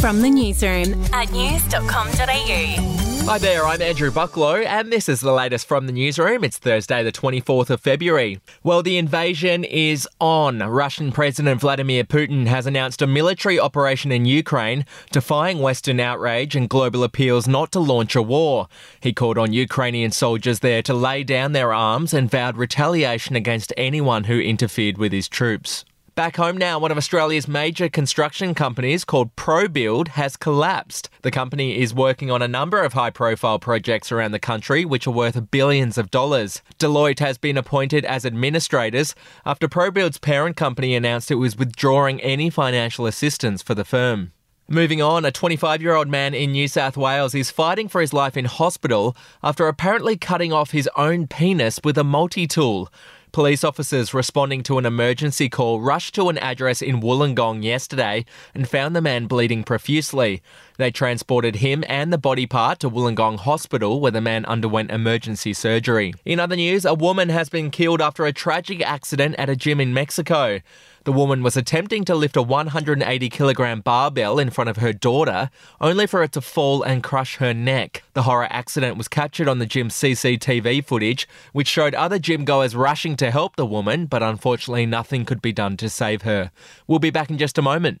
From the newsroom at news.com.au. Hi there, I'm Andrew Bucklow, and this is the latest from the newsroom. It's Thursday, the 24th of February. Well, the invasion is on. Russian President Vladimir Putin has announced a military operation in Ukraine, defying Western outrage and global appeals not to launch a war. He called on Ukrainian soldiers there to lay down their arms and vowed retaliation against anyone who interfered with his troops. Back home now, one of Australia's major construction companies called ProBuild has collapsed. The company is working on a number of high profile projects around the country, which are worth billions of dollars. Deloitte has been appointed as administrators after ProBuild's parent company announced it was withdrawing any financial assistance for the firm. Moving on, a 25 year old man in New South Wales is fighting for his life in hospital after apparently cutting off his own penis with a multi tool. Police officers responding to an emergency call rushed to an address in Wollongong yesterday and found the man bleeding profusely. They transported him and the body part to Wollongong Hospital where the man underwent emergency surgery. In other news, a woman has been killed after a tragic accident at a gym in Mexico. The woman was attempting to lift a 180 kilogram barbell in front of her daughter, only for it to fall and crush her neck. The horror accident was captured on the gym's CCTV footage, which showed other gym goers rushing to help the woman, but unfortunately nothing could be done to save her. We'll be back in just a moment.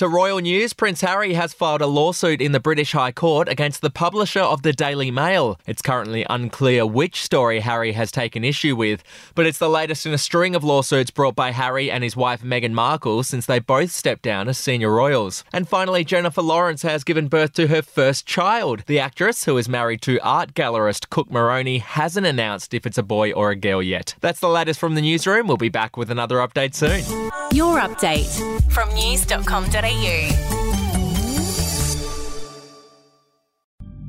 To royal news, Prince Harry has filed a lawsuit in the British High Court against the publisher of the Daily Mail. It's currently unclear which story Harry has taken issue with, but it's the latest in a string of lawsuits brought by Harry and his wife Meghan Markle since they both stepped down as senior royals. And finally, Jennifer Lawrence has given birth to her first child. The actress, who is married to art gallerist Cook Maroney, hasn't announced if it's a boy or a girl yet. That's the latest from the newsroom. We'll be back with another update soon. Your update from news.com.au.